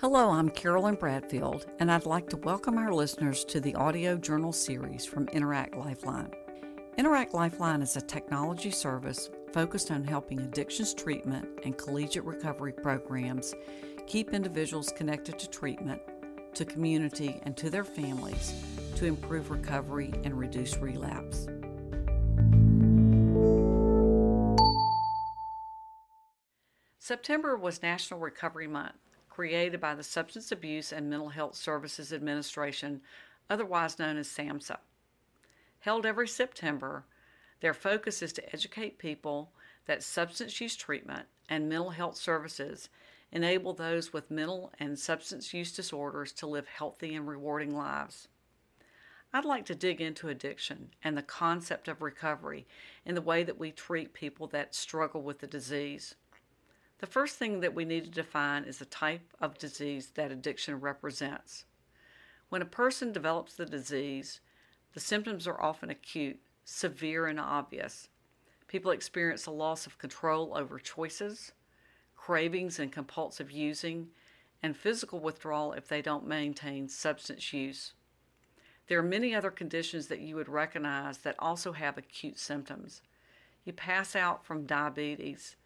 Hello, I'm Carolyn Bradfield, and I'd like to welcome our listeners to the audio journal series from Interact Lifeline. Interact Lifeline is a technology service focused on helping addictions treatment and collegiate recovery programs keep individuals connected to treatment, to community, and to their families to improve recovery and reduce relapse. September was National Recovery Month, created by the Substance Abuse and Mental Health Services Administration, otherwise known as SAMHSA. Held every September, their focus is to educate people that substance use treatment and mental health services enable those with mental and substance use disorders to live healthy and rewarding lives. I'd like to dig into addiction and the concept of recovery in the way that we treat people that struggle with the disease. The first thing that we need to define is the type of disease that addiction represents. When a person develops the disease, the symptoms are often acute, severe, and obvious. People experience a loss of control over choices, cravings and compulsive using, and physical withdrawal if they don't maintain substance use. There are many other conditions that you would recognize that also have acute symptoms. You pass out from diabetes,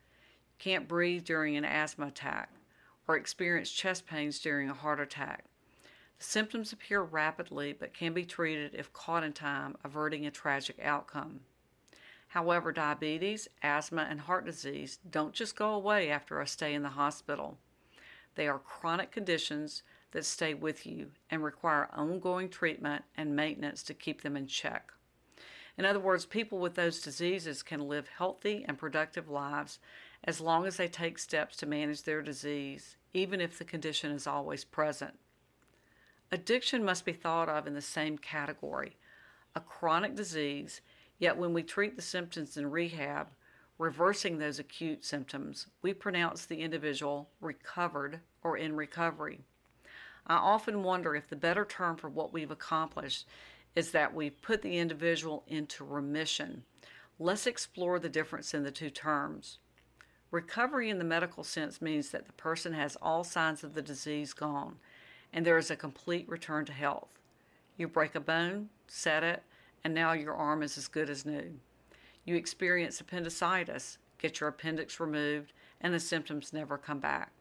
can't breathe during an asthma attack, or experience chest pains during a heart attack. The symptoms appear rapidly but can be treated if caught in time, averting a tragic outcome. However, diabetes, asthma, and heart disease don't just go away after a stay in the hospital. They are chronic conditions that stay with you and require ongoing treatment and maintenance to keep them in check. In other words, people with those diseases can live healthy and productive lives as long as they take steps to manage their disease, even if the condition is always present. Addiction must be thought of in the same category a chronic disease Yet when we treat the symptoms in rehab, reversing those acute symptoms, we pronounce the individual recovered or in recovery. I often wonder if the better term for what we've accomplished is that we've put the individual into remission. Let's explore the difference in the two terms. Recovery in the medical sense means that the person has all signs of the disease gone and there is a complete return to health. You break a bone, set it, and now your arm is as good as new. You experience appendicitis, get your appendix removed, and the symptoms never come back.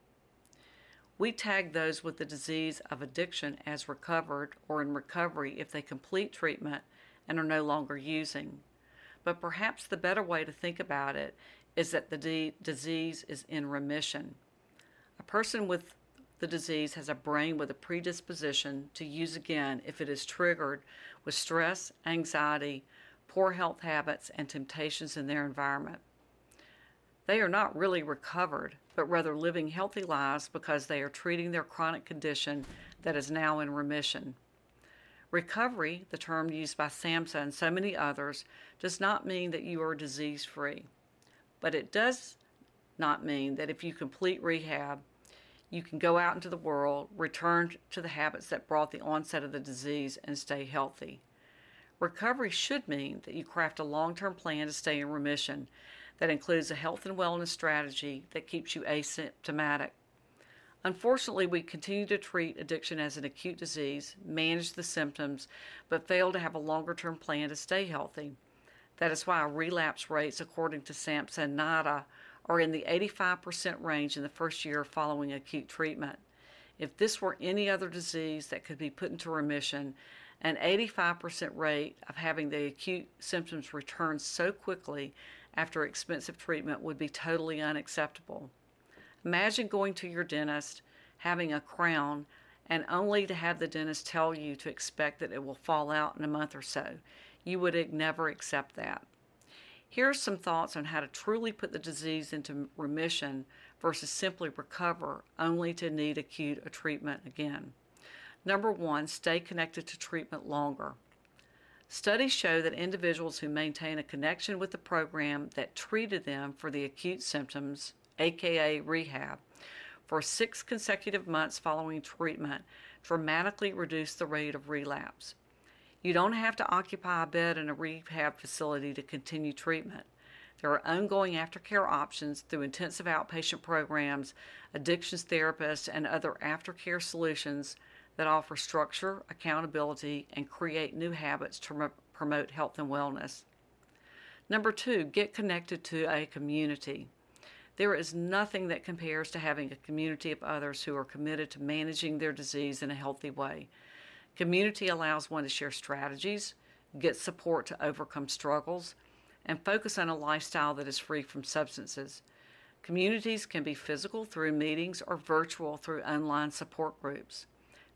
We tag those with the disease of addiction as recovered or in recovery if they complete treatment and are no longer using. But perhaps the better way to think about it is that the de- disease is in remission. A person with the disease has a brain with a predisposition to use again if it is triggered with stress, anxiety, poor health habits, and temptations in their environment. They are not really recovered, but rather living healthy lives because they are treating their chronic condition that is now in remission. Recovery, the term used by SAMHSA and so many others, does not mean that you are disease free, but it does not mean that if you complete rehab, you can go out into the world, return to the habits that brought the onset of the disease, and stay healthy. Recovery should mean that you craft a long term plan to stay in remission that includes a health and wellness strategy that keeps you asymptomatic. Unfortunately, we continue to treat addiction as an acute disease, manage the symptoms, but fail to have a longer term plan to stay healthy. That is why relapse rates, according to SAMHSA and NIDA, are in the 85% range in the first year following acute treatment. If this were any other disease that could be put into remission, an 85% rate of having the acute symptoms return so quickly after expensive treatment would be totally unacceptable. Imagine going to your dentist, having a crown, and only to have the dentist tell you to expect that it will fall out in a month or so. You would never accept that. Here are some thoughts on how to truly put the disease into remission versus simply recover only to need acute uh, treatment again. Number one, stay connected to treatment longer. Studies show that individuals who maintain a connection with the program that treated them for the acute symptoms, aka rehab, for six consecutive months following treatment dramatically reduce the rate of relapse. You don't have to occupy a bed in a rehab facility to continue treatment. There are ongoing aftercare options through intensive outpatient programs, addictions therapists, and other aftercare solutions that offer structure, accountability, and create new habits to promote health and wellness. Number two, get connected to a community. There is nothing that compares to having a community of others who are committed to managing their disease in a healthy way. Community allows one to share strategies, get support to overcome struggles, and focus on a lifestyle that is free from substances. Communities can be physical through meetings or virtual through online support groups.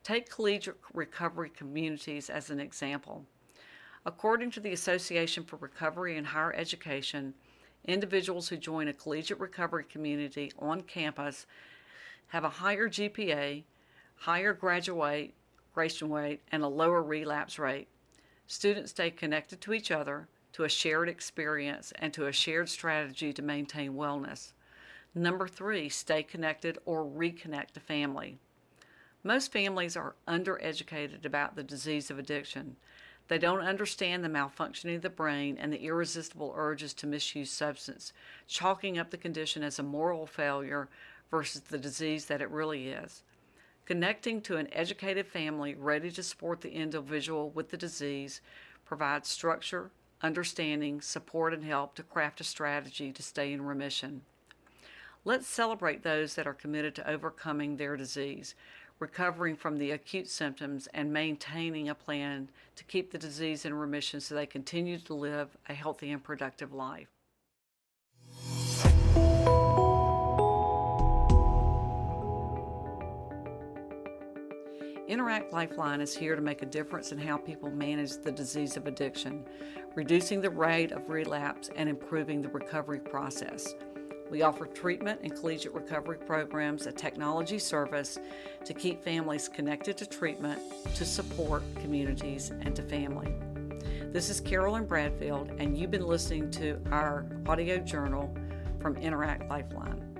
Take collegiate recovery communities as an example. According to the Association for Recovery in Higher Education, individuals who join a collegiate recovery community on campus have a higher GPA, higher graduation rate, and a lower relapse rate. Students stay connected to each other, to a shared experience, and to a shared strategy to maintain wellness. Number three, stay connected or reconnect to family. Most families are undereducated about the disease of addiction. They don't understand the malfunctioning of the brain and the irresistible urges to misuse substance, chalking up the condition as a moral failure versus the disease that it really is. Connecting to an educated family ready to support the individual with the disease provides structure, understanding, support, and help to craft a strategy to stay in remission. Let's celebrate those that are committed to overcoming their disease, recovering from the acute symptoms, and maintaining a plan to keep the disease in remission so they continue to live a healthy and productive life. Interact Lifeline is here to make a difference in how people manage the disease of addiction, reducing the rate of relapse and improving the recovery process. We offer treatment and collegiate recovery programs, a technology service to keep families connected to treatment, to support communities, and to family. This is Carolyn Bradfield, and you've been listening to our audio journal from Interact Lifeline.